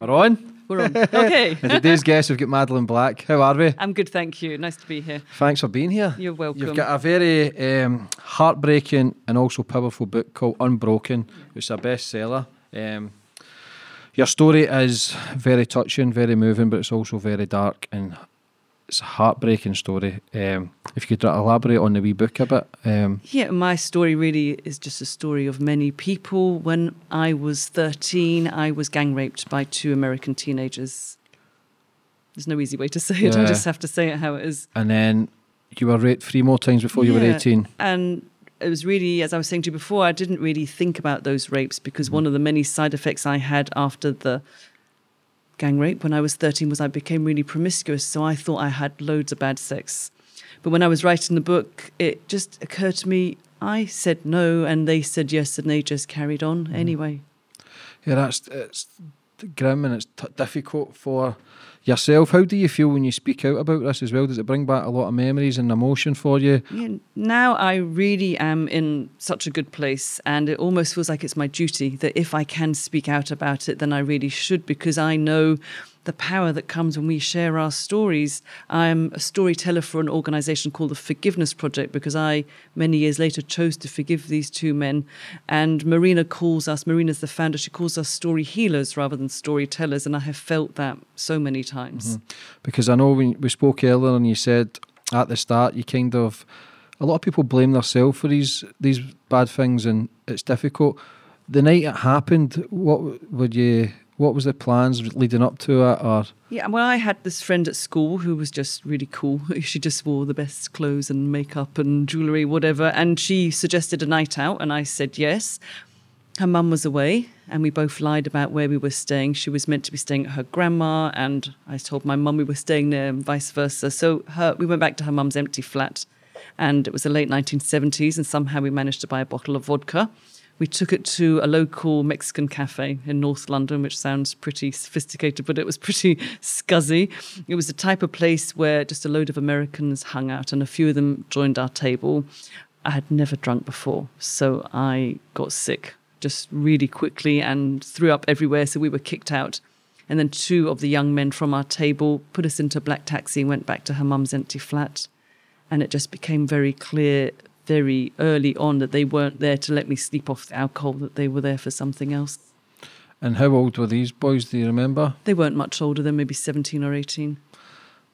We're on. We're on. Okay. And today's guest, we've got Madeleine Black. How are we? I'm good, thank you. Nice to be here. Thanks for being here. You're welcome. You've got a very um, heartbreaking and also powerful book called Unbroken. It's a bestseller. Um, your story is very touching, very moving, but it's also very dark and it's a heartbreaking story. Um, if you could elaborate on the wee book a bit. Um, Yeah, my story really is just a story of many people. When I was 13, I was gang raped by two American teenagers. There's no easy way to say it. I just have to say it how it is. and then you were raped three more times before you were 18. And it was really, as I was saying to you before, I didn't really think about those rapes because one of the many side effects I had after the gang rape when I was 13 was I became really promiscuous. So I thought I had loads of bad sex. But when I was writing the book, it just occurred to me I said no and they said yes and they just carried on mm-hmm. anyway. Yeah, that's it's grim and it's t- difficult for yourself. How do you feel when you speak out about this as well? Does it bring back a lot of memories and emotion for you? Yeah, now I really am in such a good place, and it almost feels like it's my duty that if I can speak out about it, then I really should because I know the power that comes when we share our stories. I'm a storyteller for an organization called the Forgiveness Project because I, many years later, chose to forgive these two men. And Marina calls us, Marina's the founder, she calls us story healers rather than storytellers. And I have felt that so many times. Mm-hmm. Because I know when we spoke earlier and you said at the start you kind of a lot of people blame themselves for these these bad things and it's difficult. The night it happened, what would you? What was the plans leading up to it? Or Yeah, well, I had this friend at school who was just really cool. She just wore the best clothes and makeup and jewellery, whatever. And she suggested a night out, and I said yes. Her mum was away, and we both lied about where we were staying. She was meant to be staying at her grandma, and I told my mum we were staying there, and vice versa. So her, we went back to her mum's empty flat, and it was the late 1970s, and somehow we managed to buy a bottle of vodka. We took it to a local Mexican cafe in North London, which sounds pretty sophisticated, but it was pretty scuzzy. It was the type of place where just a load of Americans hung out, and a few of them joined our table. I had never drunk before, so I got sick just really quickly and threw up everywhere, so we were kicked out. And then two of the young men from our table put us into a black taxi and went back to her mum's empty flat. And it just became very clear very early on that they weren't there to let me sleep off the alcohol, that they were there for something else. and how old were these boys? Do you remember? They weren't much older than maybe 17 or 18.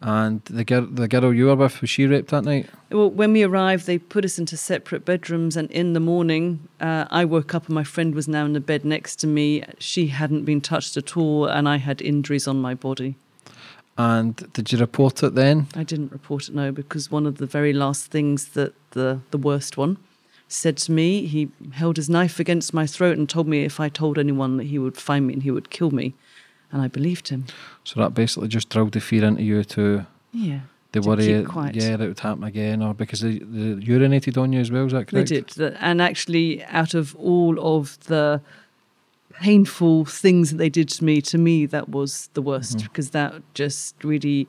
And the girl, the girl you were with, was she raped that night? Well, when we arrived, they put us into separate bedrooms, and in the morning, uh, I woke up and my friend was now in the bed next to me. She hadn't been touched at all, and I had injuries on my body. And did you report it then? I didn't report it, no, because one of the very last things that the, the worst one said to me, he held his knife against my throat and told me if I told anyone that he would find me and he would kill me. And I believed him. So that basically just drilled the fear into you to Yeah. the to worry, yeah, that it would happen again, or because they, they urinated on you as well. Is that correct? They did. And actually, out of all of the painful things that they did to me, to me, that was the worst mm-hmm. because that just really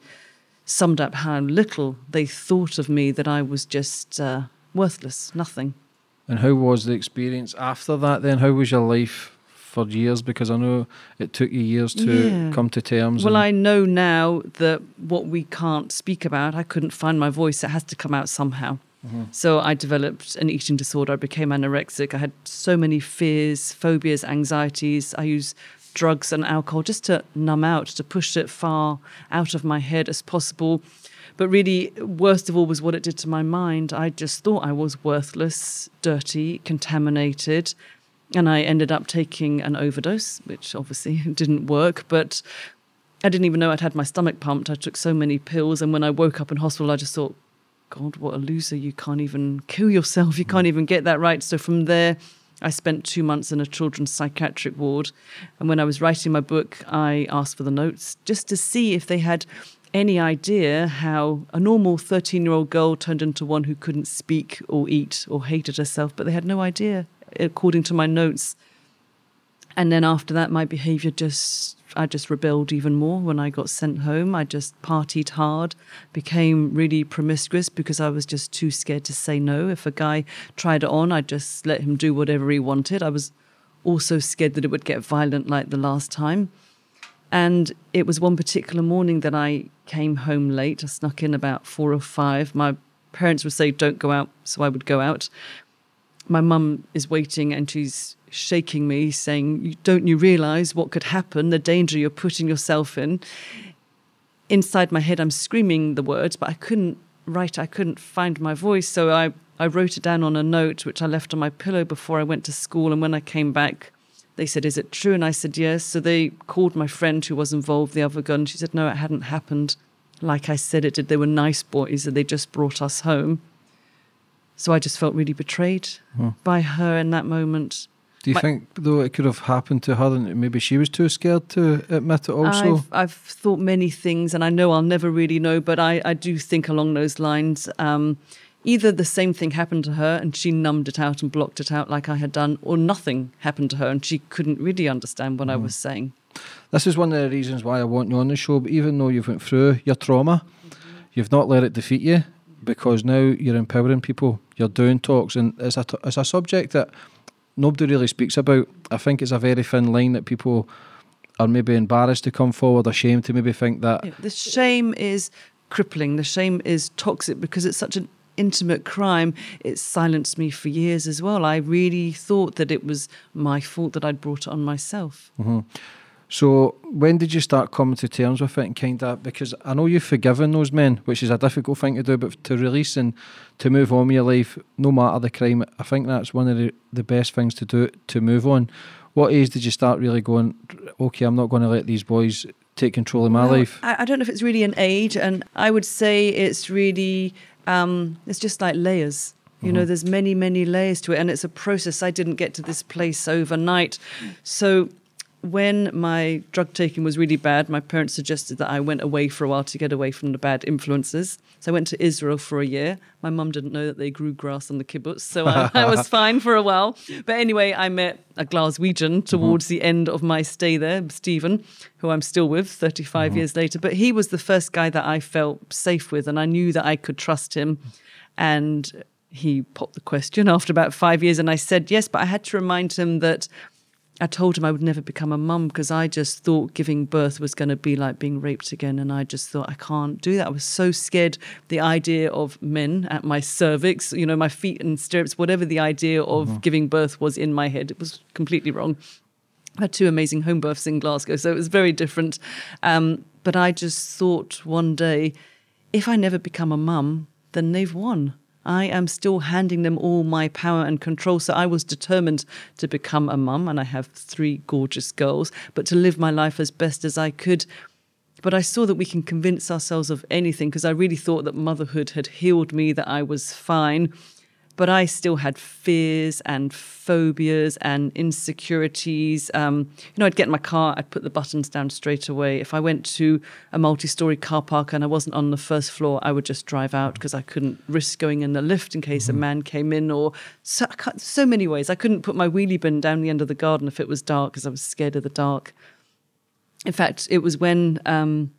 summed up how little they thought of me that I was just uh, worthless, nothing. And how was the experience after that? Then how was your life for years? Because I know it took you years to Yeah. come to terms. Well, I know now that what we can't speak about, I couldn't find my voice. It has to come out somehow. So I developed an eating disorder. I became anorexic. I had so many fears, phobias, anxieties. I used drugs and alcohol just to numb out, to push it far out of my head as possible. But really, worst of all was what it did to my mind. I just thought I was worthless, dirty, contaminated. And I ended up taking an overdose, which obviously didn't work. But I didn't even know I'd had my stomach pumped. I took so many pills. And when I woke up in hospital, I just thought, God, what a loser. You can't even kill yourself. You can't even get that right. So from there, I spent two months in a children's psychiatric ward. And when I was writing my book, I asked for the notes just to see if they had any idea how a normal 13 year old girl turned into one who couldn't speak or eat or hated herself. But they had no idea, according to my notes. And then after that, my behavior just, I just rebelled even more when I got sent home. I just partied hard, became really promiscuous because I was just too scared to say no. If a guy tried it on, I just let him do whatever he wanted. I was also scared that it would get violent like the last time. And it was one particular morning that I came home late. I snuck in about four or five. My parents would say, Don't go out. So I would go out. My mum is waiting and she's shaking me, saying, Don't you realize what could happen, the danger you're putting yourself in? Inside my head, I'm screaming the words, but I couldn't write, I couldn't find my voice. So I, I wrote it down on a note, which I left on my pillow before I went to school. And when I came back, they said, Is it true? And I said, Yes. So they called my friend who was involved, the other gun. She said, No, it hadn't happened like I said it did. They were nice boys and they just brought us home. So I just felt really betrayed by her in that moment. Do you my- think though it could have happened to her and maybe she was too scared to admit it also? I've, I've thought many things, and I know I'll never really know, but I, I do think along those lines. Um, either the same thing happened to her and she numbed it out and blocked it out like I had done, or nothing happened to her and she couldn't really understand what I was saying. This is one of the reasons why I want you on the show. But even though you've went through your trauma, you've not let it defeat you because now you're empowering people. You're doing talks, and it's a it's a subject that nobody really speaks about. I think it's a very thin line that people are maybe embarrassed to come forward, ashamed to maybe think that. Yeah, the shame is crippling. The shame is toxic because it's such an intimate crime. It silenced me for years as well. I really thought that it was my fault that I'd brought it on myself. Mm-hmm. So when did you start coming to terms with it and kind of because I know you've forgiven those men, which is a difficult thing to do, but to release and to move on with your life, no matter the crime, I think that's one of the, the best things to do to move on. What age did you start really going, okay, I'm not going to let these boys take control of my Well, life? I, I don't know if it's really an age, and I would say it's really um, it's just like layers. You know, there's many, many layers to it, and it's a process. I didn't get to this place overnight. So, when my drug taking was really bad, my parents suggested that I went away for a while to get away from the bad influences. So I went to Israel for a year. My mum didn't know that they grew grass on the kibbutz, so I, I was fine for a while. But anyway, I met a Glaswegian mm-hmm. towards the end of my stay there, Stephen, who I'm still with 35 mm-hmm. years later. But he was the first guy that I felt safe with, and I knew that I could trust him. And he popped the question after about five years, and I said yes, but I had to remind him that I told him I would never become a mum because I just thought giving birth was going to be like being raped again. And I just thought, I can't do that. I was so scared. The idea of men at my cervix, you know, my feet in stirrups, whatever the idea of giving birth was in my head, it was completely wrong. I had two amazing home births in Glasgow, so it was very different. Um, but I just thought one day, if I never become a mum, then they've won. I am still handing them all my power and control. So I was determined to become a mum, and I have three gorgeous girls, but to live my life as best as I could. But I saw that we can convince ourselves of anything because I really thought that motherhood had healed me, that I was fine. But I still had fears and phobias and insecurities. Um, you know, I'd get in my car, I'd put the buttons down straight away. If I went to a multi story car park and I wasn't on the first floor, I would just drive out because I couldn't risk going in the lift in case a man came in, or so, so many ways. I couldn't put my wheelie bin down the end of the garden if it was dark because I was scared of the dark. In fact, it was when um,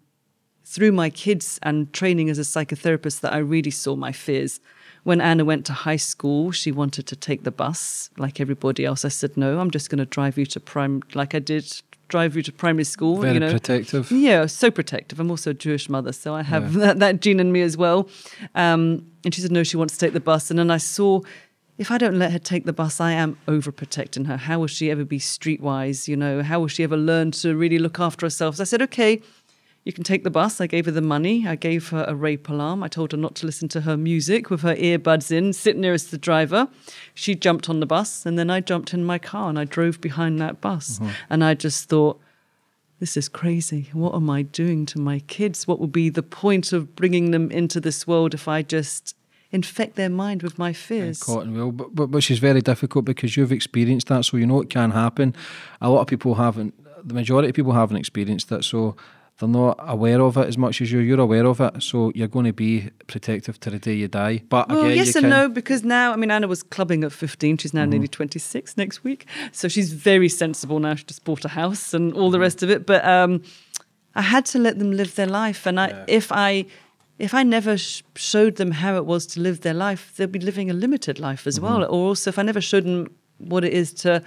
through my kids and training as a psychotherapist that I really saw my fears. When Anna went to high school, she wanted to take the bus like everybody else. I said, no, I'm just going to drive you to prime, like I did drive you to primary school. Very you know. protective. Yeah, so protective. I'm also a Jewish mother, so I have that, that gene in me as well. Um, and she said, no, she wants to take the bus. And then I saw, if I don't let her take the bus, I am overprotecting her. How will she ever be streetwise? You know, how will she ever learn to really look after herself? So I said, okay, you can take the bus. I gave her the money. I gave her a rape alarm. I told her not to listen to her music with her earbuds in, sit nearest the driver. She jumped on the bus, and then I jumped in my car and I drove behind that bus. Mm-hmm. And I just thought, this is crazy. What am I doing to my kids? What will be the point of bringing them into this world if I just infect their mind with my fears? And will, but, but which is very difficult because you've experienced that, so you know it can happen. A lot of people haven't. The majority of people haven't experienced that, so they're not aware of it as much as you. You're aware of it, so you're going to be protective to the day you die. But Well, again, yes you and can, no, because now, I mean, Anna was clubbing at 15. She's now mm-hmm. nearly 26 next week. So she's very sensible now. She just bought a house and all the mm-hmm. rest of it. But um, I had to let them live their life. And I, if I. If I never sh- showed them how it was to live their life, they'll be living a limited life as mm-hmm. well. Or also, if I never showed them what it is to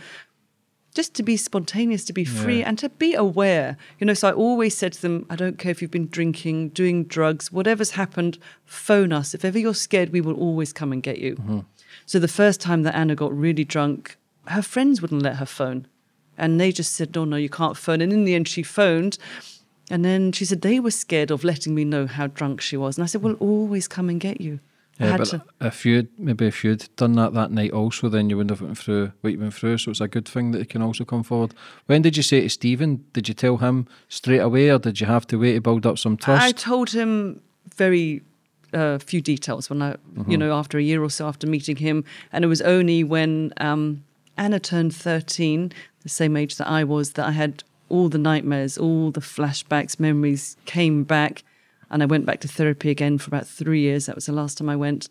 just to be spontaneous, to be free, and to be aware. You know, so I always said to them, I don't care if you've been drinking, doing drugs, whatever's happened, phone us. If ever you're scared, we will always come and get you. Mm-hmm. So the first time that Anna got really drunk, her friends wouldn't let her phone. And they just said, No, no, you can't phone. And in the end, she phoned. And then she said they were scared of letting me know how drunk she was. And I said, We'll always come and get you. Yeah, but to- if you'd maybe if you'd done that that night also, then you wouldn't have went through what you went through. So it's a good thing that he can also come forward. When did you say to Stephen? Did you tell him straight away, or did you have to wait to build up some trust? I told him very uh, few details when I, you know, after a year or so after meeting him, and it was only when um, Anna turned thirteen, the same age that I was, that I had all the nightmares, all the flashbacks, memories came back, and I went back to therapy again for about three years. That was the last time I went.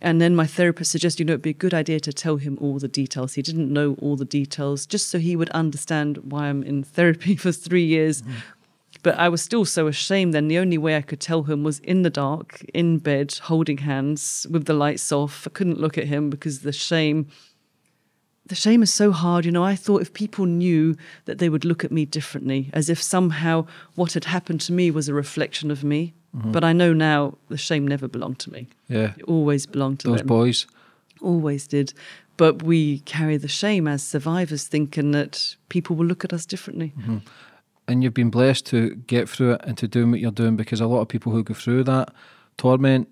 And then my therapist suggested, you know, it'd be a good idea to tell him all the details. He didn't know all the details, just so he would understand why I'm in therapy for three years. Mm-hmm. But I was still so ashamed then. The only way I could tell him was in the dark, in bed, holding hands with the lights off. I couldn't look at him because the shame. The shame is so hard, you know. I thought if people knew that they would look at me differently, as if somehow what had happened to me was a reflection of me. Mm-hmm. But I know now the shame never belonged to me. yeah, It always belonged to those them. boys. Always did. But we carry the shame as survivors, thinking that people will look at us differently. Mm-hmm. and you've been blessed to get through it and to do what you're doing because a lot of people who go through that torment,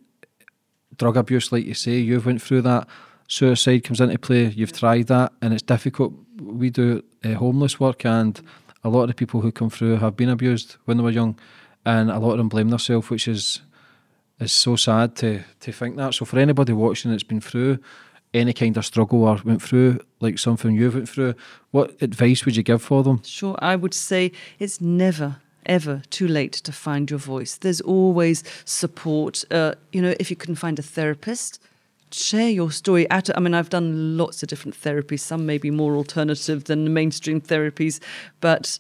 drug abuse, like you say, you've went through that. Suicide comes into play. You've tried that, and it's difficult. We do uh, homeless work, and a lot of the people who come through have been abused when they were young, and a lot of them blame themselves, which is is so sad to to think that. So for anybody watching that's been through any kind of struggle or went through like something you went through, what advice would you give for them? Sure, I would say it's never, ever too late to find your voice. There's always support. Uh, you know, if you couldn't find a therapist, share your story. At, I mean, I've done lots of different therapies. Some may be more alternative than the mainstream therapies, but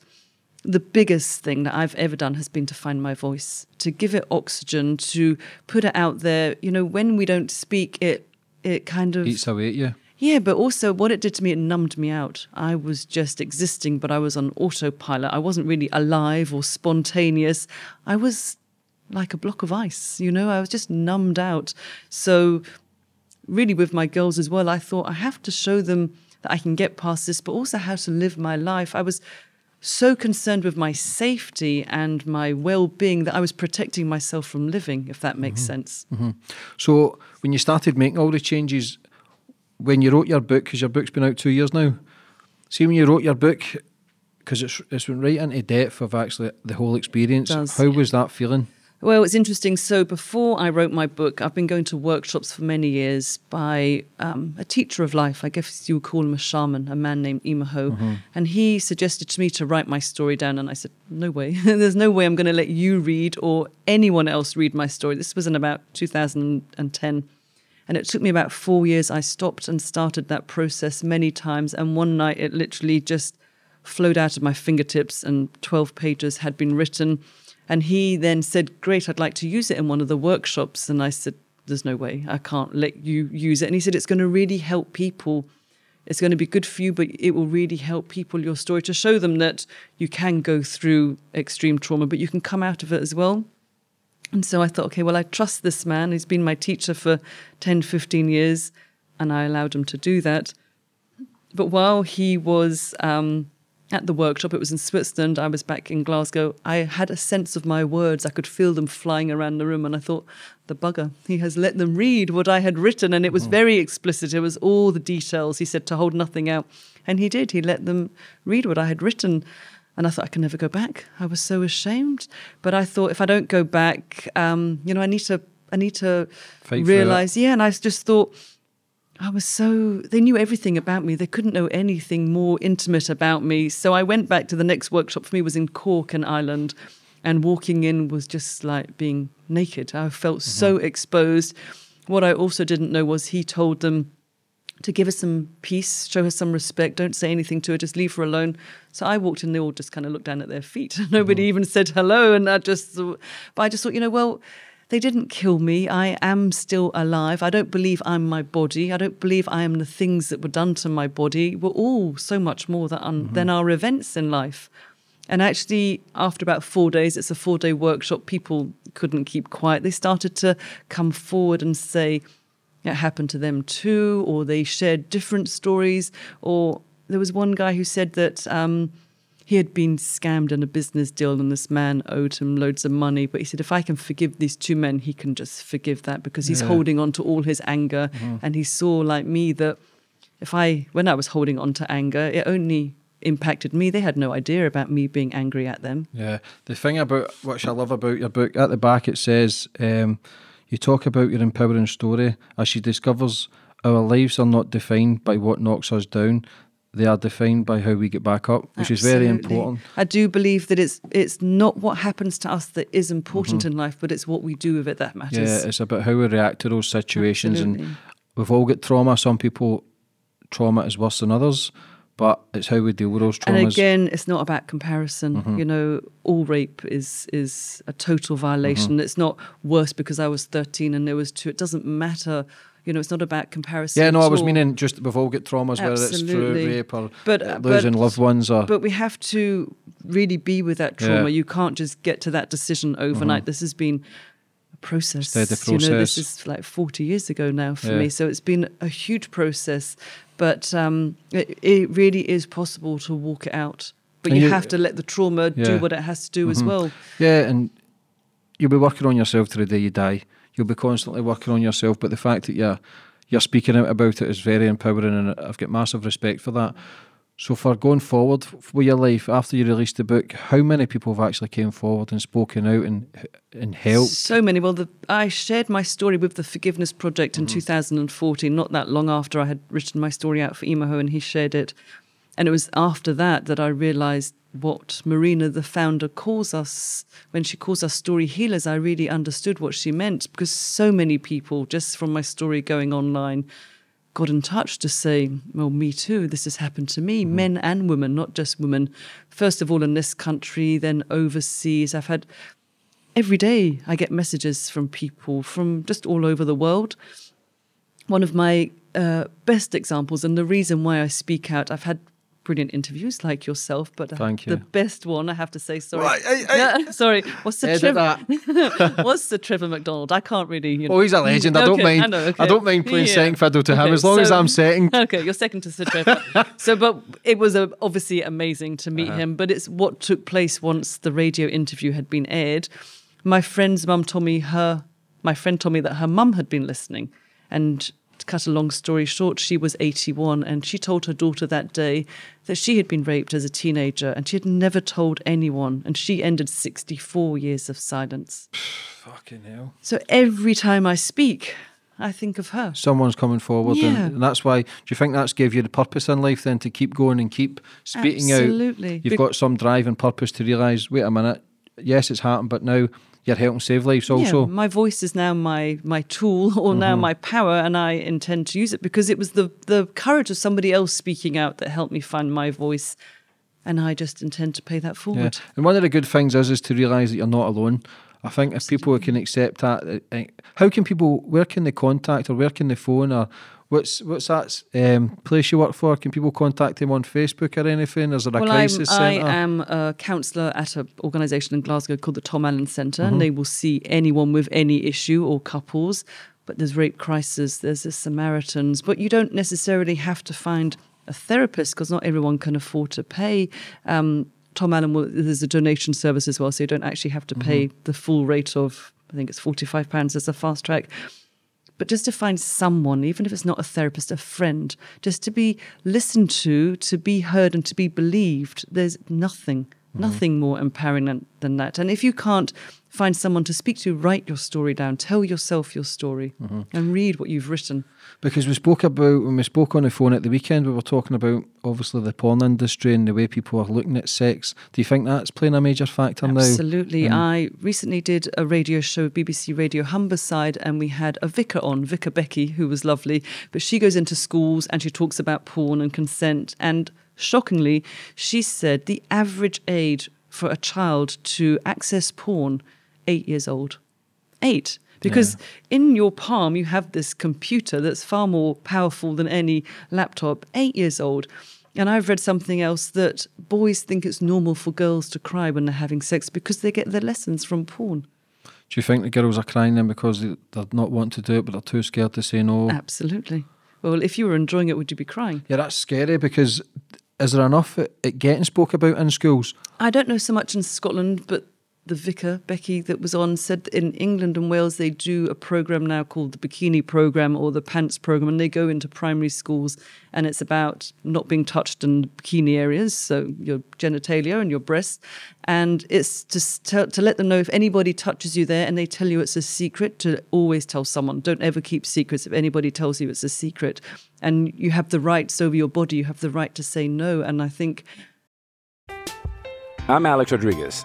the biggest thing that I've ever done has been to find my voice, to give it oxygen, to put it out there. You know, when we don't speak, it it kind of Eats away at you. yeah, but also what it did to me, it numbed me out. I was just existing, but I was on autopilot. I wasn't really alive or spontaneous. I was like a block of ice, you know, I was just numbed out. So, really, with my girls as well, I thought I have to show them that I can get past this, but also how to live my life. I was so concerned with my safety and my well being that I was protecting myself from living, if that makes mm-hmm. sense. Mm-hmm. So when you started making all the changes, when you wrote your book, because your book's been out two years now, see when you wrote your book, because it's it's went right into depth of actually the whole experience. does. How was that feeling? Well, it's interesting. So before I wrote my book, I've been going to workshops for many years by um, a teacher of life. I guess you would call him a shaman, a man named Emaho. And he suggested to me to write my story down. And I said, no way. There's no way I'm going to let you read or anyone else read my story. This was in about 2010. And it took me about four years. I stopped and started that process many times. And one night it literally just flowed out of my fingertips and 12 pages had been written. And he then said, Great, I'd like to use it in one of the workshops. And I said, there's no way I can't let you use it. And he said, it's going to really help people. It's going to be good for you, but it will really help people, your story, to show them that you can go through extreme trauma, but you can come out of it as well. And so I thought, okay, well, I trust this man. He's been my teacher for 10, 15 years, and I allowed him to do that. But while he was um, at the workshop, it was in Switzerland, I was back in Glasgow, I had a sense of my words. I could feel them flying around the room, and I thought, the bugger, he has let them read what I had written, and it was very explicit. It was all the details. He said to hold nothing out. And he did. He let them read what I had written. And I thought I can never go back. I was so ashamed. But I thought if I don't go back, um, you know, I need to I need to realize. Yeah, and I just thought I was so they knew everything about me. They couldn't know anything more intimate about me. So I went back to the next workshop for me was in Cork in Ireland, and walking in was just like being naked. I felt mm-hmm. so exposed. What I also didn't know was he told them to give her some peace, show her some respect, don't say anything to her, just leave her alone. So I walked in, they all just kind of looked down at their feet. Nobody mm-hmm. even said hello. And I just, but I just thought, you know, well, they didn't kill me. I am still alive. I don't believe I'm my body. I don't believe I am the things that were done to my body. We're all so much more than, than our events in life. And actually, after about four days, it's a four day workshop, people couldn't keep quiet. They started to come forward and say, it happened to them too, or they shared different stories. Or there was one guy who said that um, he had been scammed in a business deal and this man owed him loads of money. But he said, if I can forgive these two men, he can just forgive that because he's holding on to all his anger. And he saw, like me, that if I, when I was holding on to anger, it only impacted me. They had no idea about me being angry at them. Yeah, the thing about which I love about your book at the back it says um, you talk about your empowering story as she discovers our lives are not defined by what knocks us down; they are defined by how we get back up, which is very important. I do believe that it's it's not what happens to us that is important in life, but it's what we do with it that matters. Mm-hmm. Yeah, it's about how we react to those situations, Absolutely. and we've all got trauma. Some people trauma is worse than others, but it's how we deal with those traumas. and again, it's not about comparison. Mm-hmm. You know, all rape is is a total Mm-hmm. violation. It's not worse because I was thirteen and there was two. It doesn't matter. You know, it's not about comparison. yeah, no, I was all. meaning just before we've all got traumas, whether it's through rape or But, uh, losing but- loved ones, or But we have to really be with that trauma. Yeah. Mm-hmm. You can't just get to that decision overnight. This has been a process. Steady You know, this is like 40 years ago now for Yeah. me. So it's been a huge process. But um, it, it really is possible to walk it out. But you, you- have to let the trauma Yeah. do what it has to do as well. Yeah, and you'll be working on yourself to the day you die. You'll be constantly working on yourself, but the fact that you're you're speaking out about it is very empowering, and I've got massive respect for that. So, for going forward with your life after you released the book, how many people have actually came forward and spoken out and and helped? So many. Well, the, I shared my story with the Forgiveness Project Mm-hmm. in 2014, not that long after I had written my story out for Emaho, and he shared it. And it was after that that I realized what Marina, the founder, calls us when she calls us story healers. I really understood what she meant because so many people, just from my story going online, got in touch to say, well, me too, this has happened to me, men and women, not just women. First of all, in this country, then overseas. I've had every day I get messages from people from just all over the world. One of my uh, best examples, and the reason why I speak out, I've had brilliant interviews like yourself, but uh, Thank the best one, I have to say, sorry. Right, hey, hey. Yeah, sorry, what's the Edit Trevor? what's the Trevor McDonald? I can't really. You know. Oh, he's a legend. I don't Okay, mind. know, I don't mind playing Yeah. second fiddle to him Okay, as long as I'm second. Okay, you're second to Sir Trevor. so, but it was uh, obviously amazing to Uh-huh. meet him. But it's what took place once the radio interview had been aired. My friend's mum told me her, my friend told me that her mum had been listening, and to cut a long story short, she was 81, and she told her daughter that day that she had been raped as a teenager, and she had never told anyone, and she ended 64 years of silence. Fucking hell. So every time I speak, I think of her. Someone's coming forward, Yeah. and, and that's why. Do you think that's gave you the purpose in life then to keep going and keep speaking Absolutely. out? Absolutely. You've Be- got some drive and purpose to realise. Wait a minute. Yes, it's happened, but now you're helping save lives also. Yeah, my voice is now my my tool or now my power, and I intend to use it because it was the the courage of somebody else speaking out that helped me find my voice, and I just intend to pay that Yeah. forward. And one of the good things is is to realise that you're not alone. I think if people can accept that, uh, how can people? Where can they contact or where can they phone or what's what's that um, place you work for? Can people contact him on Facebook or anything? Is there a well, crisis I'm, I am a counsellor at an organisation in Glasgow called the Tom Allan Centre, Mm-hmm. and they will see anyone with any issue or couples. But there's rape crisis, there's the Samaritans, but you don't necessarily have to find a therapist because not everyone can afford to pay. Um, Tom Allan, will, there's a donation service as well, so you don't actually have to pay Mm-hmm. the full rate of, I think it's £45 as a fast track but just to find someone, even if it's not a therapist, a friend, just to be listened to, to be heard, and to be believed, there's nothing, Mm-hmm. nothing more empowering than, than that. And if you can't find someone to speak to, write your story down, tell yourself your story, mm-hmm. and read what you've written. Because we spoke about when we spoke on the phone at the weekend, we were talking about obviously the porn industry and the way people are looking at sex. Do you think that's playing a major factor now? Absolutely. Mm-hmm. I recently did a radio show, BBC Radio Humberside, and we had a vicar on, Vicar Becky, who was lovely. But she goes into schools and she talks about porn and consent. And shockingly, she said the average age for a child to access porn, eight years old. Eight. Because in your palm, you have this computer that's far more powerful than any laptop, eight years old. And I've read something else that boys think it's normal for girls to cry when they're having sex because they get their lessons from porn. Do you think the girls are crying then because they- they're not wanting to do it, but they're too scared to say no? Absolutely. Well, if you were enjoying it, would you be crying? Yeah, that's scary because is there enough it, it getting spoke about in schools? I don't know so much in Scotland, but the vicar, Becky, that was on, said in England and Wales they do a program now called the Bikini Program or the Pants Program, and they go into primary schools and it's about not being touched in bikini areas, so your genitalia and your breasts. And it's just to, to let them know if anybody touches you there and they tell you it's a secret, to always tell someone. Don't ever keep secrets if anybody tells you it's a secret. And you have the rights over your body, you have the right to say no. And I think I'm Alex Rodriguez.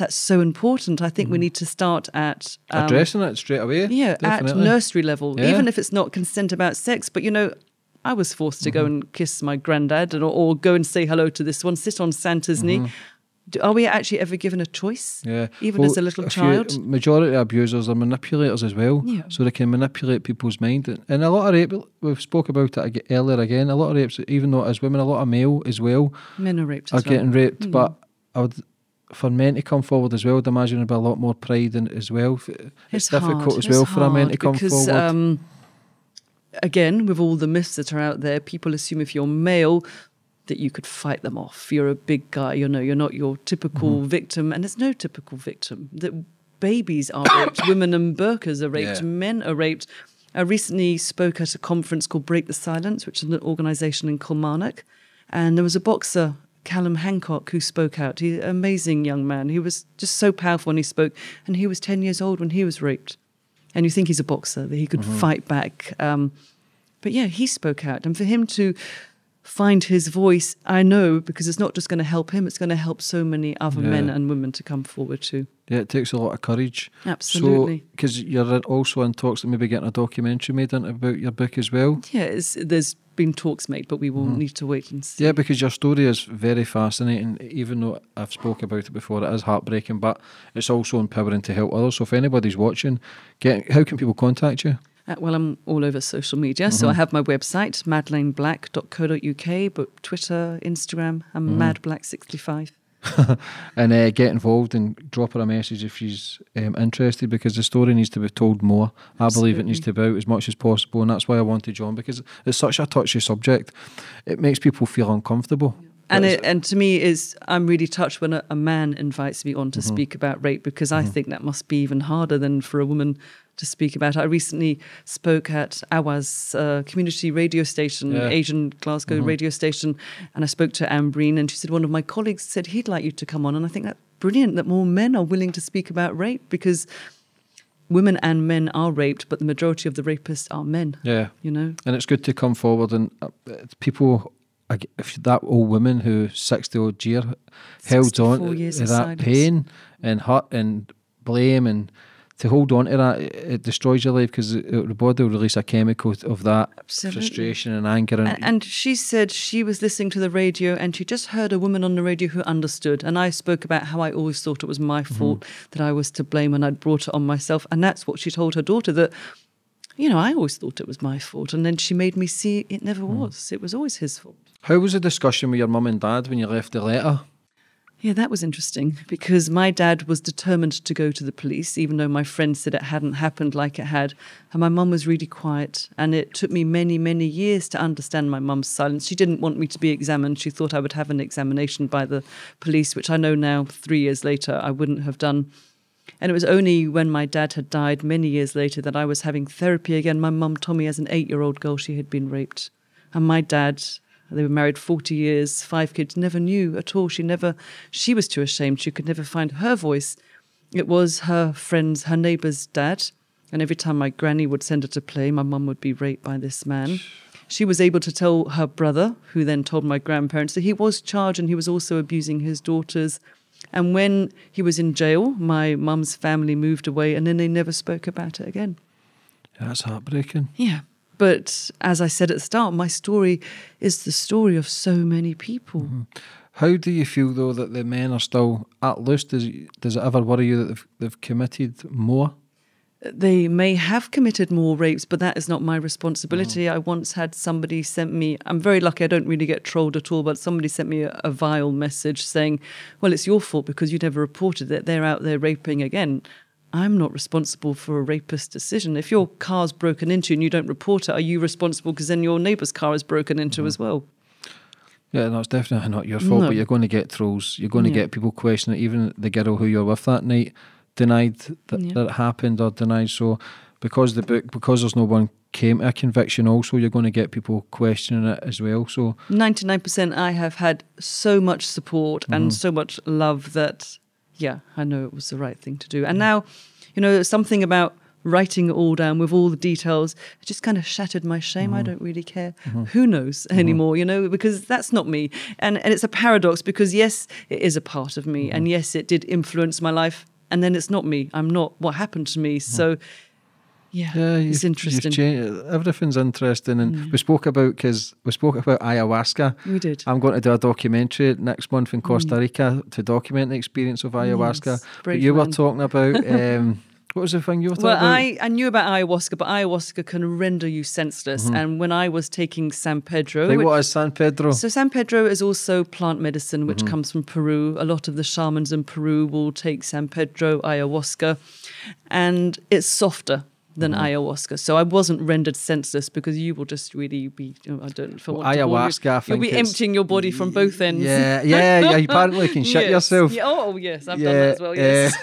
That's so important. I think we need to start at um, Addressing it straight away. Yeah, definitely. at nursery level, Yeah. even if it's not consent about sex. But you know, I was forced to go Mm-hmm. and kiss my granddad, and, or, or go and say hello to this one, sit on Santa's knee. Do- Are we actually ever given a choice? Mm-hmm. Yeah. even Well, as a little child. majority of abusers are manipulators as well. Yeah. So they can manipulate people's mind. And- And a lot of rape, we've spoke about it earlier again, a lot of rapes, even though as women, a lot of male as well Men are raped. are as well. getting raped. Mm. But I would, for men to come forward as well, I'd imagine there'd be a lot more pride in it as well. F- It's, difficult hard. as It's well for a man to come because, forward. Um, again, with all the myths that are out there, people assume if you're male that you could fight them off. You're a big guy. You know, you're not your typical Mm-hmm. victim, and there's no typical victim. That babies are raped, women and burkas are raped, Yeah. men are raped. I recently spoke at a conference called Break the Silence, which is an organisation in Kilmarnock, and there was a boxer. Callum Hancock, who spoke out, he's an amazing young man. He was just so powerful when he spoke, and he was 10 years old when he was raped and you think he's a boxer that he could fight back. Um, but yeah, he spoke out, and for him to find his voice, I know because it's not just going to help him; it's going to help so many other men and women to come forward too. yeah, it takes a lot of courage. Absolutely. Because you're also in talks that maybe getting a documentary made about your book as well. Yeah, it's, there's been talks made, but we will mm-hmm. need to wait and see. Yeah, because your story is very fascinating. Even though I've spoke about it before, it is heartbreaking, but it's also empowering to help others. So if anybody's watching, get how can people contact you? Uh, well, I'm all over social media, so I have my website madeleineblack.co.uk, but Twitter, Instagram, I'm madblack65. and uh, get involved and drop her a message if she's um, interested because the story needs to be told more. I believe it needs to be out as much as possible, and that's why I wanted John because it's such a touchy subject. It makes people feel uncomfortable. And it, and to me is I'm really touched when a, a man invites me on to Mm-hmm. speak about rape because I think that must be even harder than for a woman to speak about. I recently spoke at Awaz uh, community radio station, Yeah. Mm-hmm. Asian Glasgow radio station, and I spoke to Anne Breen, and she said one of my colleagues said he'd like you to come on, and I think that's brilliant that more men are willing to speak about rape because women and men are raped, but the majority of the rapists are men. Yeah. You know? And it's good to come forward and uh, people, if that old woman who 60 odd year held on to that silence. pain and hurt and blame and to hold on to that, it, destroys your life because the body will release a chemical of that Absolutely. frustration and anger. And, And, and she said she was listening to the radio and she just heard a woman on the radio who understood. And I spoke about how I always thought it was my mm-hmm. fault, that I was to blame and I'd brought it on myself. And that's what she told her daughter that, you know, I always thought it was my fault. And then she made me see it never mm. was. It was always his fault. how was the discussion with your mum and dad when you left the letter? Yeah, that was interesting because my dad was determined to go to the police, even though my friend said it hadn't happened like it had. And my mum was really quiet. And it took me many, many years to understand my mum's silence. She didn't want me to be examined. She thought I would have an examination by the police, which I know now, three years later, I wouldn't have done. And it was only when my dad had died many years later that I was having therapy again. My mum told me as an eight year old girl she had been raped. And my dad, they were married 40 years, five kids, never knew at all. She never, she was too ashamed. She could never find her voice. It was her friend's, her neighbour's dad. And every time my granny would send her to play, my mum would be raped by this man. She was able to tell her brother, who then told my grandparents that he was charged and he was also abusing his daughters. And when he was in jail, my mum's family moved away and then they never spoke about it again. That's heartbreaking. Yeah. But as I said at the start, my story is the story of so many people. Mm-hmm. How do you feel though that the men are still at loose? Does does it ever worry you that they've, they've committed more? They may have committed more rapes, but that is not my responsibility. Mm. I once had somebody sent me, I'm very lucky I don't really get trolled at all, but somebody sent me a, a vile message saying, Well, it's your fault because you never reported it. They're out there raping again. I'm not responsible for a rapist decision. If your car's broken into and you don't report it, are you responsible because then your neighbour's car is broken into mm-hmm. as well? Yeah, no, it's definitely not your fault, No. but you're going to get trolls. You're going to Yeah. get people questioning it. Even the girl who you're with that night denied that, Yeah. that it happened or denied. So, because the book, because there's no one came to a conviction, also you're going to get people questioning it as well. So, 99% I have had so much support and mm-hmm. so much love that, yeah, I know it was the right thing to do. And mm. now, you know, something about writing it all down with all the details, it just kind of shattered my shame. I mm-hmm. don't really care. Mm-hmm. Who knows mm-hmm. anymore, you know, because that's not me. And, and it's a paradox because, yes, it is a part of me. And yes, it did influence my life. And then it's not me. I'm not what happened to me. So, yeah, yeah, it's interesting. changed- everything's interesting, and we spoke about because we spoke about ayahuasca. We did. I'm going to do a documentary next month in Costa Rica to document the experience of ayahuasca. Yes, but you were talking about um, what was the thing you were talking Well, about? I, I knew about ayahuasca, but ayahuasca can render you senseless. And when I was taking San Pedro, Like, which- what is San Pedro? so San Pedro is also plant medicine, which Mm-hmm. comes from Peru. A lot of the shamans in Peru will take San Pedro ayahuasca, and it's softer than Mm-hmm. ayahuasca. So I wasn't rendered senseless because you will just really be. You know, I don't know if Well, you. ayahuasca, I You'll be emptying your body from both ends. Yeah, yeah, yeah. You apparently can shit Yes. yourself. Yeah, oh, yes, I've done that as well. Yes.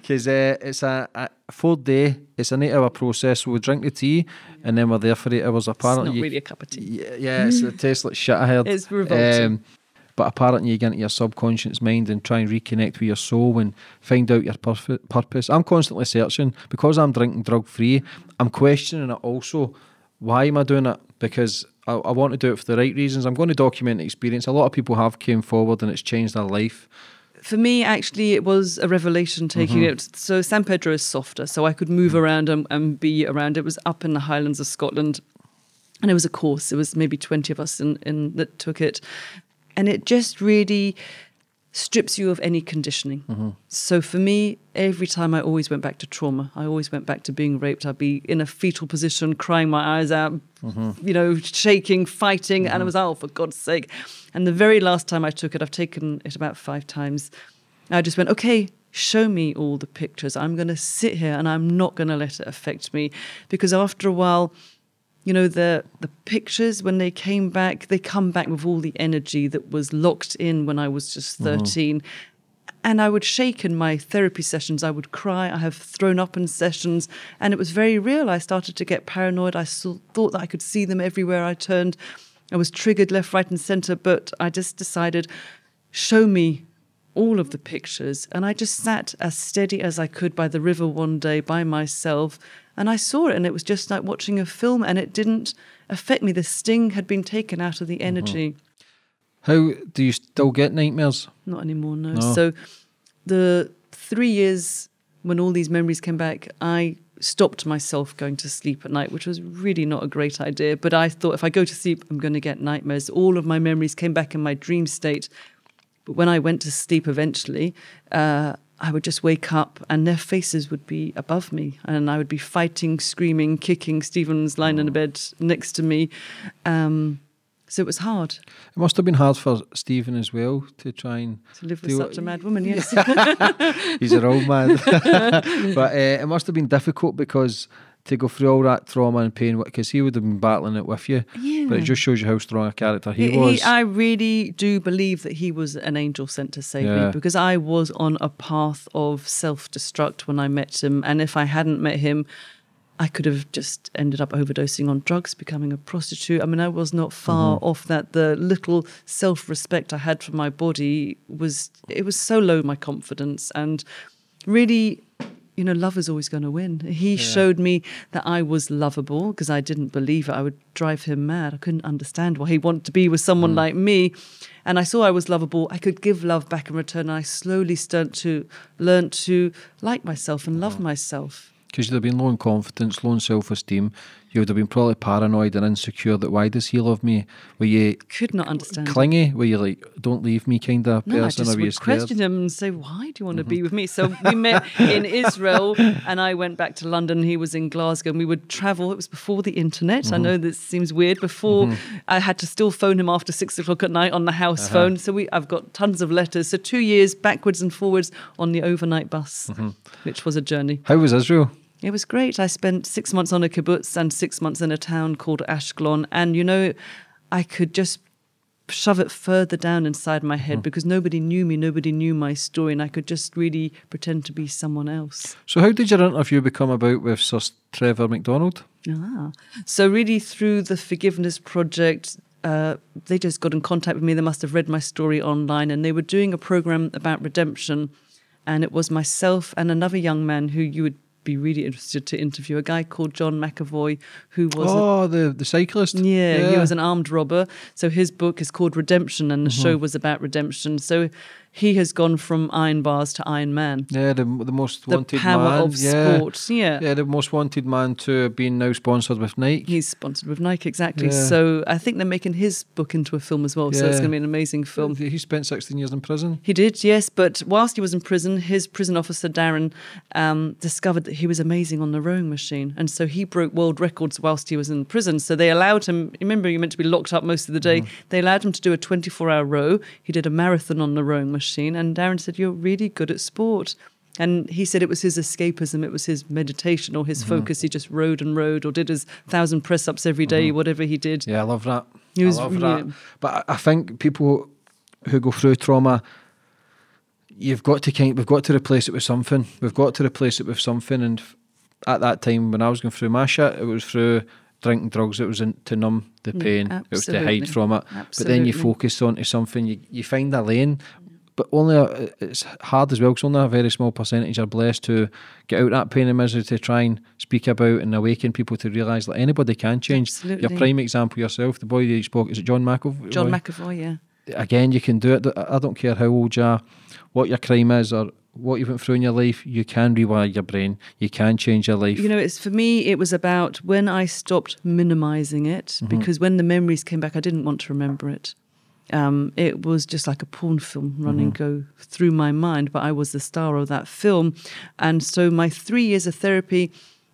Because uh, it's a, a full day. It's an eight-hour process. We drink the tea, and then we're there for eight hours. it's Apparently, not really a cup of tea. Yeah, yeah it's, it tastes like shit. I heard. It's revolting. But apparently, you get into your subconscious mind and try and reconnect with your soul and find out your perf- purpose. I'm constantly searching because I'm drinking drug free. I'm questioning it also. Why am I doing it? Because I, I want to do it for the right reasons. I'm going to document the experience. A lot of people have came forward and it's changed their life. for me, actually, it was a revelation taking Mm-hmm. it. So San Pedro is softer, so I could move Mm. around and, and be around. It was up in the Highlands of Scotland, and it was a course. It was maybe twenty of us in, in that took it, and it just really strips you of any conditioning. Mm-hmm. So for me, every time I always went back to trauma. I always went back to being raped. I'd be in a fetal position, crying my eyes out, Mm-hmm. you know, shaking, fighting, and I was, oh, for God's sake. And the very last time I took it, I've taken it about five times. I just went, okay, show me all the pictures. I'm going to sit here and I'm not going to let it affect me. Because after a while, you know the the pictures when they came back they come back with all the energy that was locked in when i was just mm-hmm. 13 and i would shake in my therapy sessions. I would cry. I have thrown up in sessions. And it was very real. I started to get paranoid. I thought that i could see them everywhere i turned. I was triggered left right and center. But i just decided show me all of the pictures. And I just sat as steady as I could by the river one day by myself. And I saw it, and it was just like watching a film, and it didn't affect me. The sting had been taken out of the uh-huh. energy. How do you still get nightmares? Not anymore, no. No. So the three years when all these memories came back, I stopped myself going to sleep at night, which was really not a great idea. But I thought if I go to sleep, I'm going to get nightmares. All of my memories came back in my dream state. But when I went to sleep eventually, uh, I would just wake up and their faces would be above me. And I would be fighting, screaming, kicking. Stephen's lying in the bed next to me. Um, so it was hard It must have been hard for Stephen as well to try and to live with such a mad woman, yes. He's a old man. but uh, it must have been difficult because to go through all that trauma and pain, because he would have been battling it with you. Yeah. But it just shows you how strong a character he, He- was. I really do believe that he was an angel sent to save Yeah. me because I was on a path of self destruct when I met him. And if I hadn't met him, I could have just ended up overdosing on drugs, becoming a prostitute. I mean, I was not far Mm-hmm. off that. The little self respect I had for my body was, it was so low, my confidence. And really, you know, love is always going to win. He showed me that I was lovable because I didn't believe it. I would drive him mad. I couldn't understand why he wanted to be with someone Mm. like me. And I saw I was lovable. I could give love back in return. And I slowly started to learn to like myself and Mm. love myself. Because you'd have been low in confidence, low in self esteem. You would have been probably paranoid and insecure that why does he love me? Were you Could not understand. clingy? Were you like, don't leave me kind of No, I person? just or were would question him and say, "Why do you want to be mm-hmm. with me?" So we met in Israel, and I went back to London. He was in Glasgow, and we would travel. It was before the internet. I mm-hmm. know this seems weird. Before mm-hmm. I had to still phone him after six o'clock at night on the house uh-huh. phone. So we, I've got tons of letters. So two years backwards and forwards on the overnight bus, which was a journey. How was Israel? It was great. I spent six months on a kibbutz and six months in a town called Ashkelon. And, you know, I could just shove it further down inside my head because nobody knew me, nobody knew my story, and I could just really pretend to be someone else. So, how did your interview become about with Sir Trevor McDonald? Ah. So, really, through the Forgiveness Project, uh, they just got in contact with me. They must have read my story online, and they were doing a program about redemption. And it was myself and another young man who you would be really interested to interview, a guy called John McAvoy, who was. a- oh, the, the cyclist. yeah, he was an armed robber. So his book is called Redemption, and the Mm-hmm. show was about redemption. So he has gone from Iron Bars to Iron Man. Yeah, the, the most The wanted power man. of yeah. sport. Yeah. Yeah, the most wanted man to being now sponsored with Nike. He's sponsored with Nike, exactly. Yeah. So I think they're making his book into a film as well. Yeah. So it's going to be an amazing film. He spent 16 years in prison. He did, yes. But whilst he was in prison, his prison officer, Darren, um, discovered that he was amazing on the rowing machine. And so he broke world records whilst he was in prison. So they allowed him, remember, you're meant to be locked up most of the day. They allowed him to do a 24 hour row. He did a marathon on the rowing machine. And Darren said, You're really good at sport. And he said it was his escapism, it was his meditation or his mm-hmm. focus. He just rode and rode or did his thousand press ups every day, mm-hmm. whatever he did. Yeah, I love that. He was I love really- that. But I think people who go through trauma, you've got to kind. We've got to replace it with something. We've got to replace it with something. And at that time, when I was going through my shit, it was through drinking drugs. It was in, to numb the mm, pain. It was to hide from it. But then you focus onto something. You you find a lane. But only a, it's hard as well because only a very small percentage are blessed to get out that pain and misery to try and speak about and awaken people to realise that anybody can change. Absolutely. Your prime example yourself, the boy you spoke, is it John McAvoy? John McAvoy, yeah. Again, you can do it. I don't care how old you are, what your crime is, or what you've went through in your life. You can rewire your brain. You can change your life. You know, it's for me. It was about when I stopped minimizing it Mm-hmm. because when the memories came back, I didn't want to remember it. Um, it was just like a porn film running Mm-hmm. go through my mind, but I was the star of that film, and so my three years of therapy.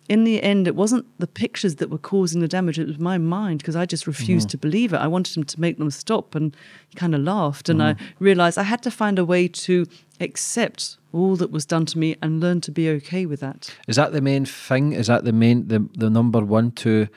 In the end, it wasn't the pictures that were causing the damage; it was my mind because I just refused Mm-hmm. to believe it. I wanted him to make them stop, and he kind of laughed. And Mm-hmm. I realized I had to find a way to accept all that was done to me and learn to be okay with that. is that the main thing? Is that the main, the, the number one to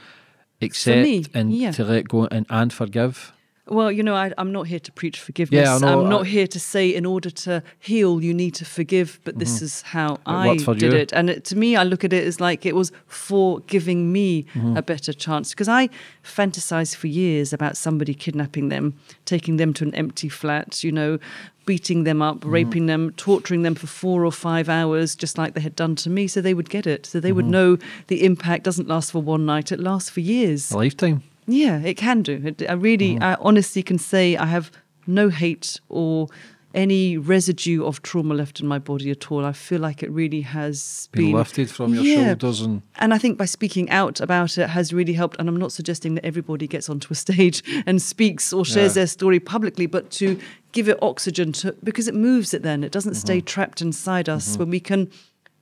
accept me, and yeah. to let go and, and forgive? Well, you know, I, I'm not here to preach forgiveness. Yeah, I'm not I- here to say in order to heal, you need to forgive, but this mm-hmm. is how I did you. it. And it, to me, I look at it as like it was for giving me mm-hmm. a better chance. Because I fantasized for years about somebody kidnapping them, taking them to an empty flat, you know, beating them up, mm-hmm. raping them, torturing them for four or five hours, just like they had done to me, so they would get it. So they would know the impact doesn't last for one night, it lasts for years. A lifetime. Yeah, it can do. It, I really, I honestly can say I have no hate or any residue of trauma left in my body at all. I feel like it really has Been been, lifted from your Yeah. shoulders and And I think by speaking out about it has really helped. And I'm not suggesting that everybody gets onto a stage and speaks or shares Yeah. their story publicly, but to give it oxygen to because it moves it then. It doesn't stay Mm-hmm. trapped inside us when we can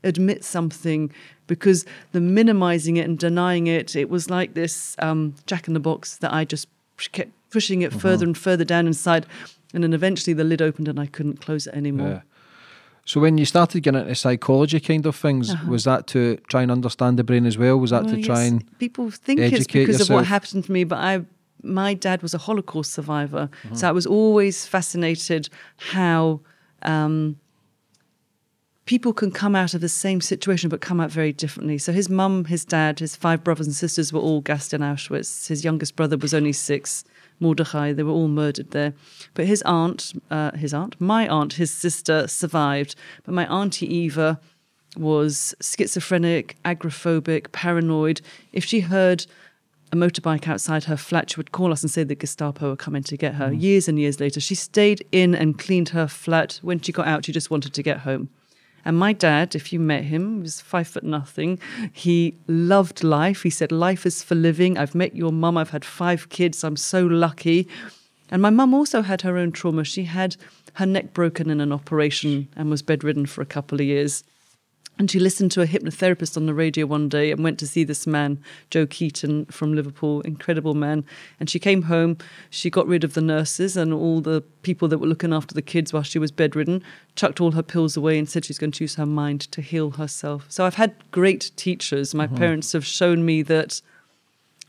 admit something because the minimizing it and denying it, it was like this um, jack in the box that I just kept pushing it Mm-hmm. further and further down inside. And then eventually the lid opened and I couldn't close it anymore. Yeah. So when you started getting into psychology kind of things, was that to try and understand the brain as well? Was that Uh-huh. Well, to try yes, and people think it's because of what happened to me, but I my dad was a Holocaust survivor, Mm-hmm. so I was always fascinated how um, people can come out of the same situation but come out very differently. So his mum, his dad, his five brothers and sisters were all gassed in Auschwitz. His youngest brother was only six. Mordechai, they were all murdered there. But his aunt, uh, his aunt, my aunt, his sister survived. But my auntie Eva was schizophrenic, agoraphobic, paranoid. If she heard a motorbike outside her flat, she would call us and say the Gestapo were coming to get her. Years and years later, she stayed in and cleaned her flat. When she got out, she just wanted to get home. And my dad, if you met him, was five foot nothing. He loved life. He said, Life is for living. I've met your mum. I've had five kids. I'm so lucky. And my mum also had her own trauma. She had her neck broken in an operation and was bedridden for a couple of years. And she listened to a hypnotherapist on the radio one day and went to see this man, Joe Keeton from Liverpool, incredible man. And she came home, she got rid of the nurses and all the people that were looking after the kids while she was bedridden, chucked all her pills away and said she's going to use her mind to heal herself. So I've had great teachers. My mm-hmm. parents have shown me that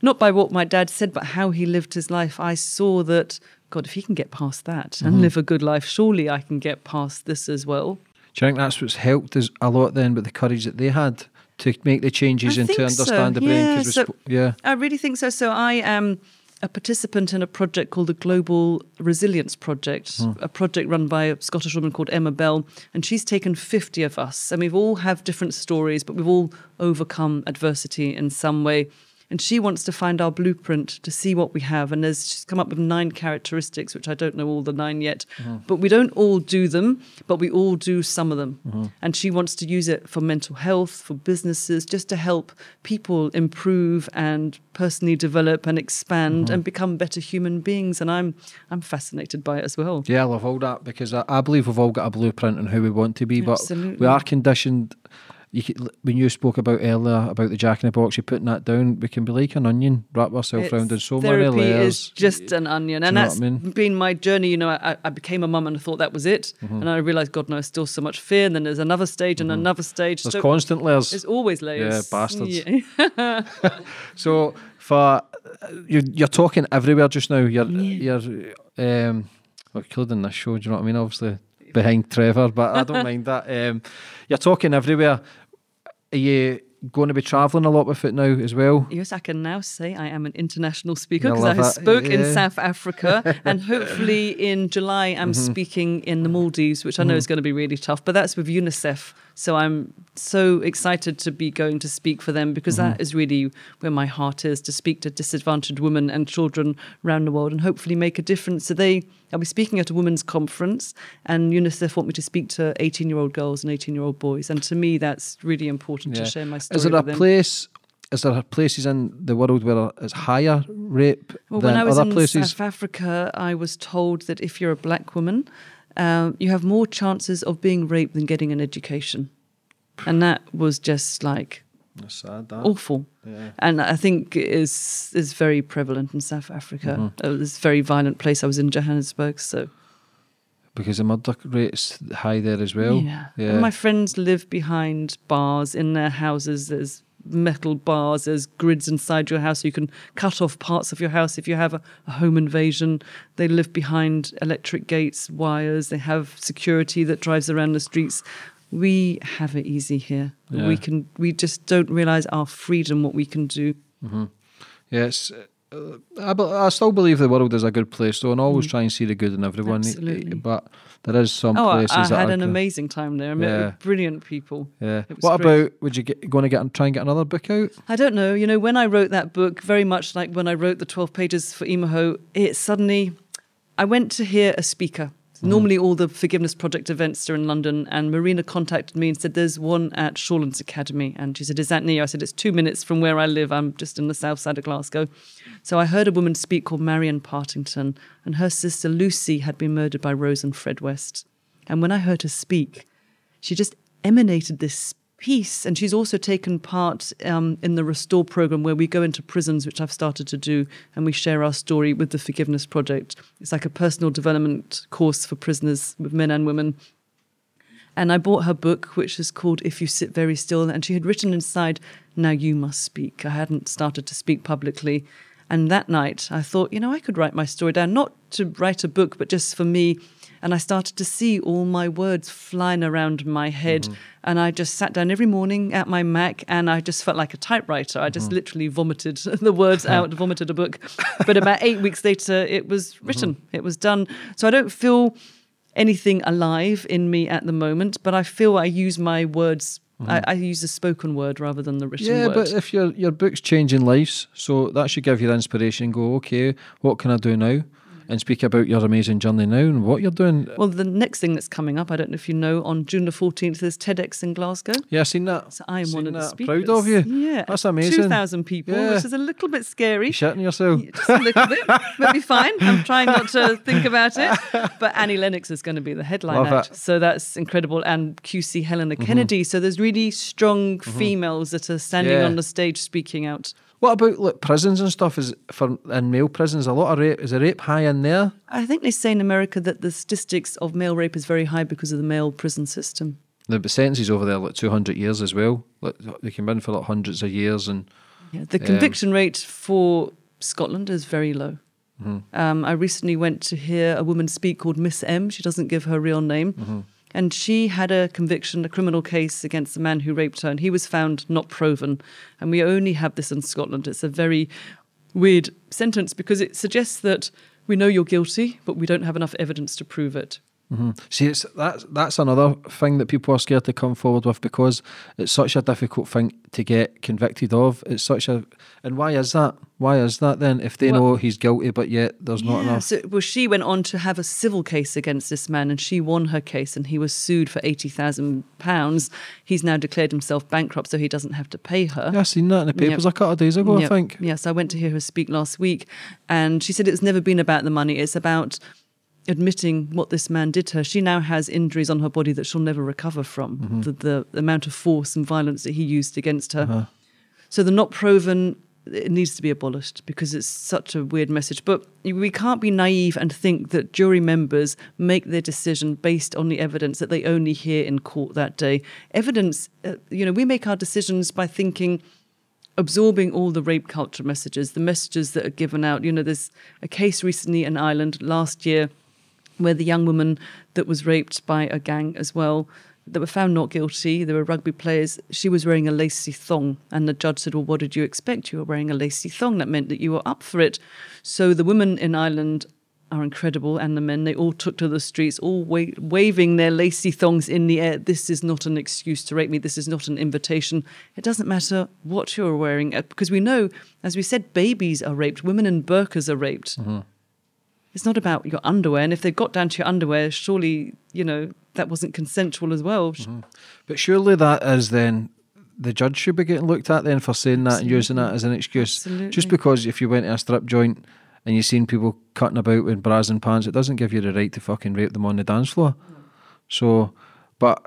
not by what my dad said, but how he lived his life. I saw that, God, if he can get past that and mm-hmm. live a good life, surely I can get past this as well. Do you think that's what's helped us a lot then with the courage that they had to make the changes I and to think so, understand the brain? yeah, so- yeah. I really think so. So I am a participant in a project called the Global Resilience Project, hmm. a project run by a Scottish woman called Emma Bell, and she's taken 50 of us, and we've all have different stories, but we've all overcome adversity in some way. And she wants to find our blueprint to see what we have. And there's she's come up with nine characteristics, which I don't know all the nine yet. Mm-hmm. But we don't all do them, but we all do some of them. Mm-hmm. And she wants to use it for mental health, for businesses, just to help people improve and personally develop and expand mm-hmm. and become better human beings. And I'm I'm fascinated by it as well. Yeah, I love all that because I, I believe we've all got a blueprint on who we want to be, but we are conditioned. You could, when you spoke about earlier about the jack in the box, you're putting that down. We can be like an onion, wrap ourselves It's- around in so many layers. is just an onion, and that's I mean? been my journey. You know, I, I became a mum and I thought that was it, Mm-hmm. and I realised, God, no, there's still so much fear, and then there's another stage and another stage. There's So constant layers. There's always layers. Yeah, bastards. Yeah. So for you're, you're talking everywhere just now. You're you're um well including this show, do you know what I mean? Obviously behind Trevor, but I don't mind that. Um you're talking everywhere. Are you going to be travelling a lot with it now as well? Yes, I can now say I am an international speaker because I that, spoke in. South Africa, and hopefully in July I'm Mm-hmm. speaking in the Maldives, which I know is going to be really tough. But that's with UNICEF, so I'm so excited to be going to speak for them because Mm-hmm. that is really where my heart is to speak to disadvantaged women and children around the world and hopefully make a difference. So they, I'll be speaking at a women's conference, and UNICEF want me to speak to 18 year old girls and 18 year old boys, and to me that's really important to share my story. Is there a place? Is there places in the world where it's higher rape Well, than when I was other in places? South Africa, I was told that if you're a black woman, um, you have more chances of being raped than getting an education. And that was just like sad. That. awful. And I think is is very prevalent in South Africa. Mm-hmm. It's a very violent place. I was in Johannesburg, so Because the murder rate's high there as well. yeah. And my friends live behind bars in their houses. There's metal bars, there's grids inside your house. So you can cut off parts of your house if you have a, a home invasion. They live behind electric gates, wires. They have security that drives around the streets. We have it easy here. Yeah. We can. We just don't realize our freedom, what we can do. Yes. Uh, I, I still believe the world is a good place, though, and always try and see the good in everyone. Mm. Absolutely. But there is some Oh, I, places I that had an good. amazing time there. I met Yeah. brilliant people. Yeah. What great. about? Would you get going to get and try and get another book out? I don't know. You know, when I wrote that book, very much like when I wrote the 12 pages for Emaho, it suddenly, I went to hear a speaker. Mm. Normally, all the Forgiveness Project events are in London, and Marina contacted me and said, There's one at Shawlands Academy. And she said, Is that near? I said, It's two minutes from where I live. I'm just in the south side of Glasgow. So I heard a woman speak called Marian Partington, and her sister Lucy had been murdered by Rose and Fred West. And when I heard her speak, she just emanated this peace. And she's also taken part um, in the Restore program where we go into prisons, which I've started to do, and we share our story with the Forgiveness Project. It's like a personal development course for prisoners with men and women. And I bought her book, which is called If You Sit Very Still. And she had written inside, Now You Must Speak. I hadn't started to speak publicly. And that night, I thought, you know, I could write my story down, not to write a book, but just for me. And I started to see all my words flying around my head. Mm-hmm. And I just sat down every morning at my Mac and I just felt like a typewriter. I just mm-hmm. literally vomited the words out, vomited a book. But about eight weeks later, it was mm-hmm. written, it was done. So I don't feel anything alive in me at the moment, but I feel I use my words. I, I use the spoken word rather than the written word. Yeah, word. but if your your book's changing lives, so that should give you the inspiration. Go, okay, what can I do now? And speak about your amazing journey now and what you're doing. well, the next thing that's coming up, I don't know if you know, on June the 14th, there's TEDx in Glasgow. Yeah, I seen that. So I am Seen one of the that. speakers. Proud of you. Yeah. that's amazing. 2,000 people, Yeah. which is a little bit scary. You shitting yourself. Just a little bit, but be fine. I'm trying not to think about it. But Annie Lennox is going to be the headline Love act, it. Mm-hmm. so that's incredible. And QC Helena Kennedy. So there's really strong females that are standing Yeah. on the stage speaking out. What about like prisons and stuff? Is for in male prisons a lot of rape? Is the rape high in there? I think they say in America that the statistics of male rape is very high because of the male prison system. The sentences over there like two hundred years as well. Like they can in for like hundreds of years and Yeah, the um, conviction rate for Scotland is very low. Mm-hmm. Um, I recently went to hear a woman speak called Miss M. She doesn't give her real name. Mm-hmm. And she had a conviction, a criminal case against the man who raped her, and he was found not proven. And we only have this in Scotland. It's a very weird sentence because it suggests that we know you're guilty, but we don't have enough evidence to prove it. Mm-hmm. See, it's that's that's another thing that people are scared to come forward with because it's such a difficult thing to get convicted of. It's such a, and why is that? Why is that then? If they Well- know he's guilty, but yet there's not enough. So, well, she went on to have a civil case against this man, and she won her case, and he was sued for eighty thousand pounds. He's now declared himself bankrupt, so he doesn't have to pay her. Yeah, I seen that in the papers a couple of days ago. I think. Yes, I went to hear her speak last week, and she said it's never been about the money. It's about admitting what this man did to her. She now has injuries on her body that she'll never recover from. Mm-hmm. The, the amount of force and violence that he used against her. Uh-huh. So the not proven it needs to be abolished because it's such a weird message. But we can't be naive and think that jury members make their decision based on the evidence that they only hear in court that day. Evidence, uh, you know, we make our decisions by thinking absorbing all the rape culture messages, the messages that are given out. You know, there's a case recently in Ireland last year where the young woman that was raped by a gang as well, that were found not guilty, There were rugby players, she was wearing a lacy thong. And the judge said, Well, what did you expect? You were wearing a lacy thong. That meant that you were up for it. So the women in Ireland are incredible, and the men, they all took to the streets, all wa- waving their lacy thongs in the air. This is not an excuse to rape me. This is not an invitation. It doesn't matter what you're wearing, uh, because we know, as we said, babies are raped, women in burqas are raped. It's not about your underwear. And if they've got down to your underwear, surely, you know, that wasn't consensual as well. Mm-hmm. But surely that is then the judge should be getting looked at then for saying that and using that as an excuse. Absolutely. Just because if you went to a strip joint and you've seen people cutting about with bras and pants, it doesn't give you the right to fucking rape them on the dance floor. So, but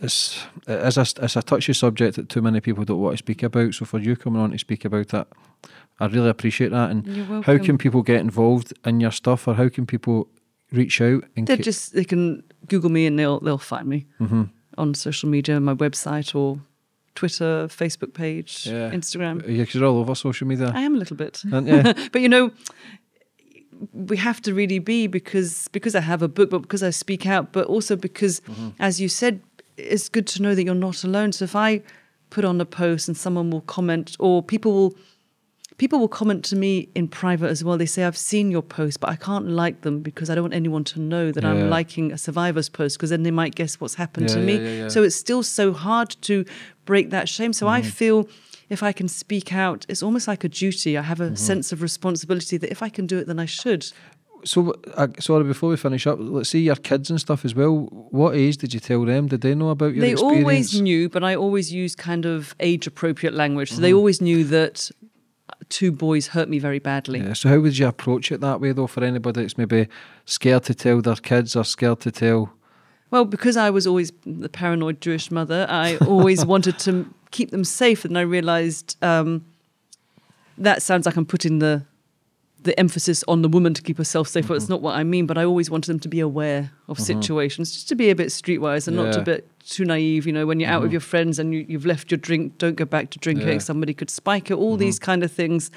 it's it is a, it's a touchy subject that too many people don't want to speak about. So for you coming on to speak about it, I really appreciate that. And how can people get involved in your stuff, or how can people reach out? And They ca- just they can Google me and they'll they'll find me on social media, my website, or Twitter, Facebook page, Yeah. Instagram. Yeah, 'cause you're all over social media. I am a little bit. But you know, we have to really be because because I have a book, but because I speak out, but also because, Mm-hmm. as you said, it's good to know that you're not alone. So if I put on a post and someone will comment, or people will people will comment to me in private as well. They say, I've seen your post, but I can't like them because I don't want anyone to know that Yeah. I'm liking a survivor's post because then they might guess what's happened to Yeah, me. yeah. So it's still so hard to break that shame. So Mm-hmm. I feel if I can speak out, it's almost like a duty. I have Mm-hmm. a sense of responsibility that if I can do it, then I should. So, uh, sorry, before we finish up, let's see your kids and stuff as well. What age did you tell them? Did they know about your they experience? always knew, but I always used kind of age appropriate language. So they Mm-hmm. always knew that two boys hurt me very badly. Yeah, so how would you approach it that way though for anybody that's maybe scared to tell their kids or scared to tell Well, because I was always the paranoid Jewish mother, I always wanted to keep them safe, and I realised um, that sounds like I'm putting the the emphasis on the woman to keep herself safe. But it's mm-hmm. not what I mean. But I always wanted them to be aware of mm-hmm. situations, just to be a bit streetwise and not Yeah. a bit too naive. You know, when you're out with mm-hmm. your friends and you, you've left your drink, don't go back to drinking. Yeah. Somebody could spike it. All these kind of things.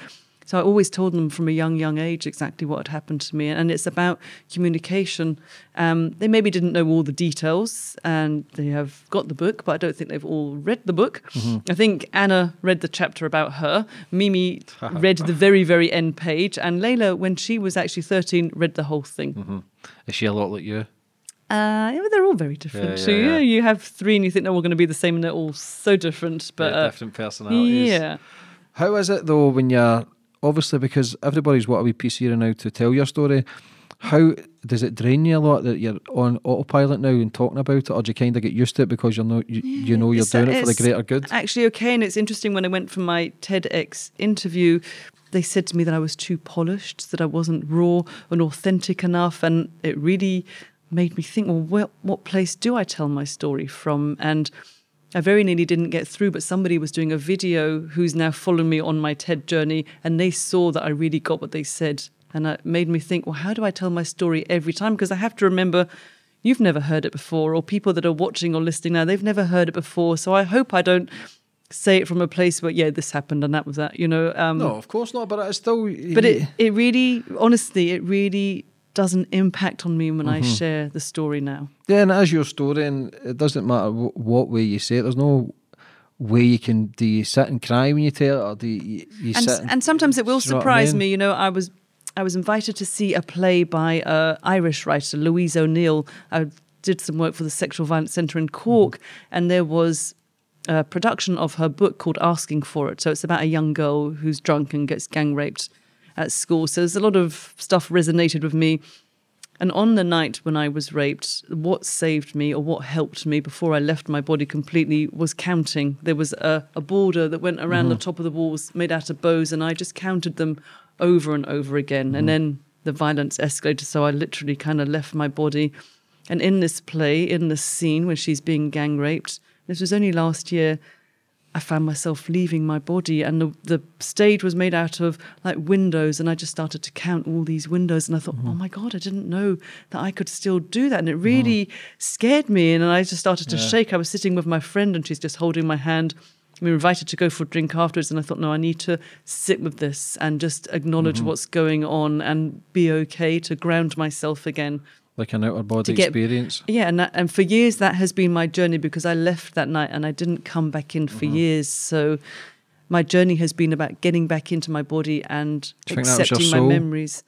So I always told them from a young, young age exactly what had happened to me, and it's about communication. Um, they maybe didn't know all the details, and they have got the book, but I don't think they've all read the book. I think Anna read the chapter about her. Mimi read the very, very end page, and Layla, when she was actually thirteen, read the whole thing. is she a lot like you? Uh, yeah, they're all very different. Yeah, so yeah, yeah, you have three, and you think they're all going to be the same, and they're all so different. But Yeah, uh, different personalities. yeah. How is it though when you're obviously because everybody's what a wee piece here now to tell your story? How does it drain you a lot that you're on autopilot now and talking about it, or do you kind of get used to it because you're no, you, you know you're It's- doing it for the greater good? Actually, okay. And it's interesting when I went for my TEDx interview, they said to me that I was too polished, that I wasn't raw and authentic enough. And it really made me think, well, what, what place do I tell my story from? And I very nearly didn't get through, but somebody was doing a video who's now following me on my TED journey, and they saw that I really got what they said. And it made me think, well, how do I tell my story every time? Because I have to remember you've never heard it before, or people that are watching or listening now, they've never heard it before. So I hope I don't say it from a place where, yeah, this happened and that was that, you know. Um, No, of course not. But it's still. But it, it really, honestly, it really doesn't impact on me when I Mm-hmm. share the story now. Yeah, and as your story, and it doesn't matter wh- what way you say it. There's no way you can. Do you sit and cry when you tell it, or do you, you and, sit? and sometimes it will Do you know what I surprise mean? me. You know, I was I was invited to see a play by a Irish writer, Louise O'Neill. I did some work for the Sexual Violence Centre in Cork, Mm-hmm. and there was a production of her book called Asking for It. So it's about a young girl who's drunk and gets gang raped at school. So there's a lot of stuff resonated with me. And on the night when I was raped, what saved me or what helped me before I left my body completely was counting. There was a, a border that went around the mm-hmm. top of the walls made out of bows, and I just counted them over and over again. And mm-hmm. then the violence escalated, so I literally kind of left my body. And in this play, in this scene where she's being gang raped, this was only last year, I found myself leaving my body, and the, the stage was made out of like windows, and I just started to count all these windows, and I thought, mm-hmm. oh my god, I didn't know that I could still do that, and it really mm-hmm. scared me, and I just started to shake. I was sitting with my friend, and she's just holding my hand. We were invited to go for a drink afterwards, and I thought, no, I need to sit with this and just acknowledge mm-hmm. what's going on and be okay to ground myself again. Like an outer body get- experience. Yeah, and that, and for years that has been my journey because I left that night and I didn't come back in Mm-hmm. for years. So my journey has been about getting back into my body and Do you think that was your accepting my memories.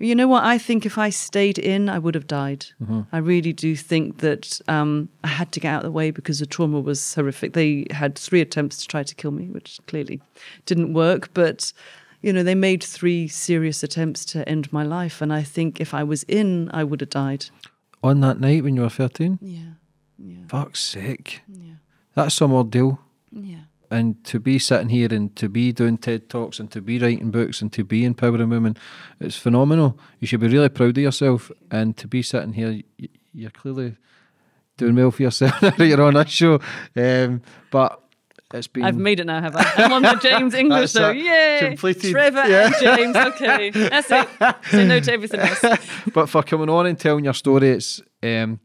You know what? I think if I stayed in, I would have died. Mm-hmm. I really do think that um, I had to get out of the way because the trauma was horrific. They had three attempts to try to kill me, which clearly didn't work. But you know, they made three serious attempts to end my life, and I think if I was in, I would have died. On that night when you were 13? Yeah, yeah, Fuck's sake. yeah, That's some ordeal. yeah. And to be sitting here and to be doing TED Talks and to be writing books and to be empowering women, it's phenomenal. You should be really proud of yourself. And to be sitting here, you're clearly doing well for yourself now that you're on this show. Um, but it's been. I've made it now, have I? I'm on the James English show. it. Yay! Completed. Trevor Yeah. and James. Okay, that's it. Say no to everything else. but for coming on and telling your story, it's um,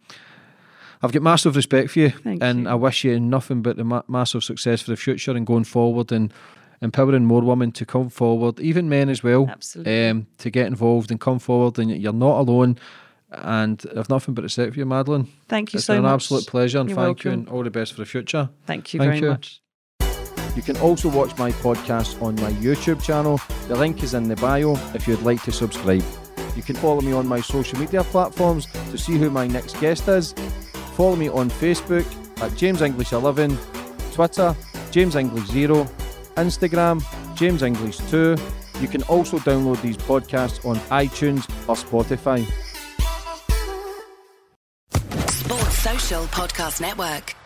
I've got massive respect for you, Thank and you. I wish you nothing but the ma- massive success for the future and going forward and empowering more women to come forward, even men as well, Absolutely. um, to get involved and come forward. And you're not alone. And I've nothing but respect for you, Madeleine. Thank you It's so been an absolute pleasure, and You're thank you, and all the best for the future. Thank you Thank very you. much. You can also watch my podcast on my YouTube channel. The link is in the bio if you'd like to subscribe. You can follow me on my social media platforms to see who my next guest is. Follow me on Facebook at James English 11, Twitter James English 0, Instagram James English 2. You can also download these podcasts on iTunes or Spotify. Sports Social Podcast Network.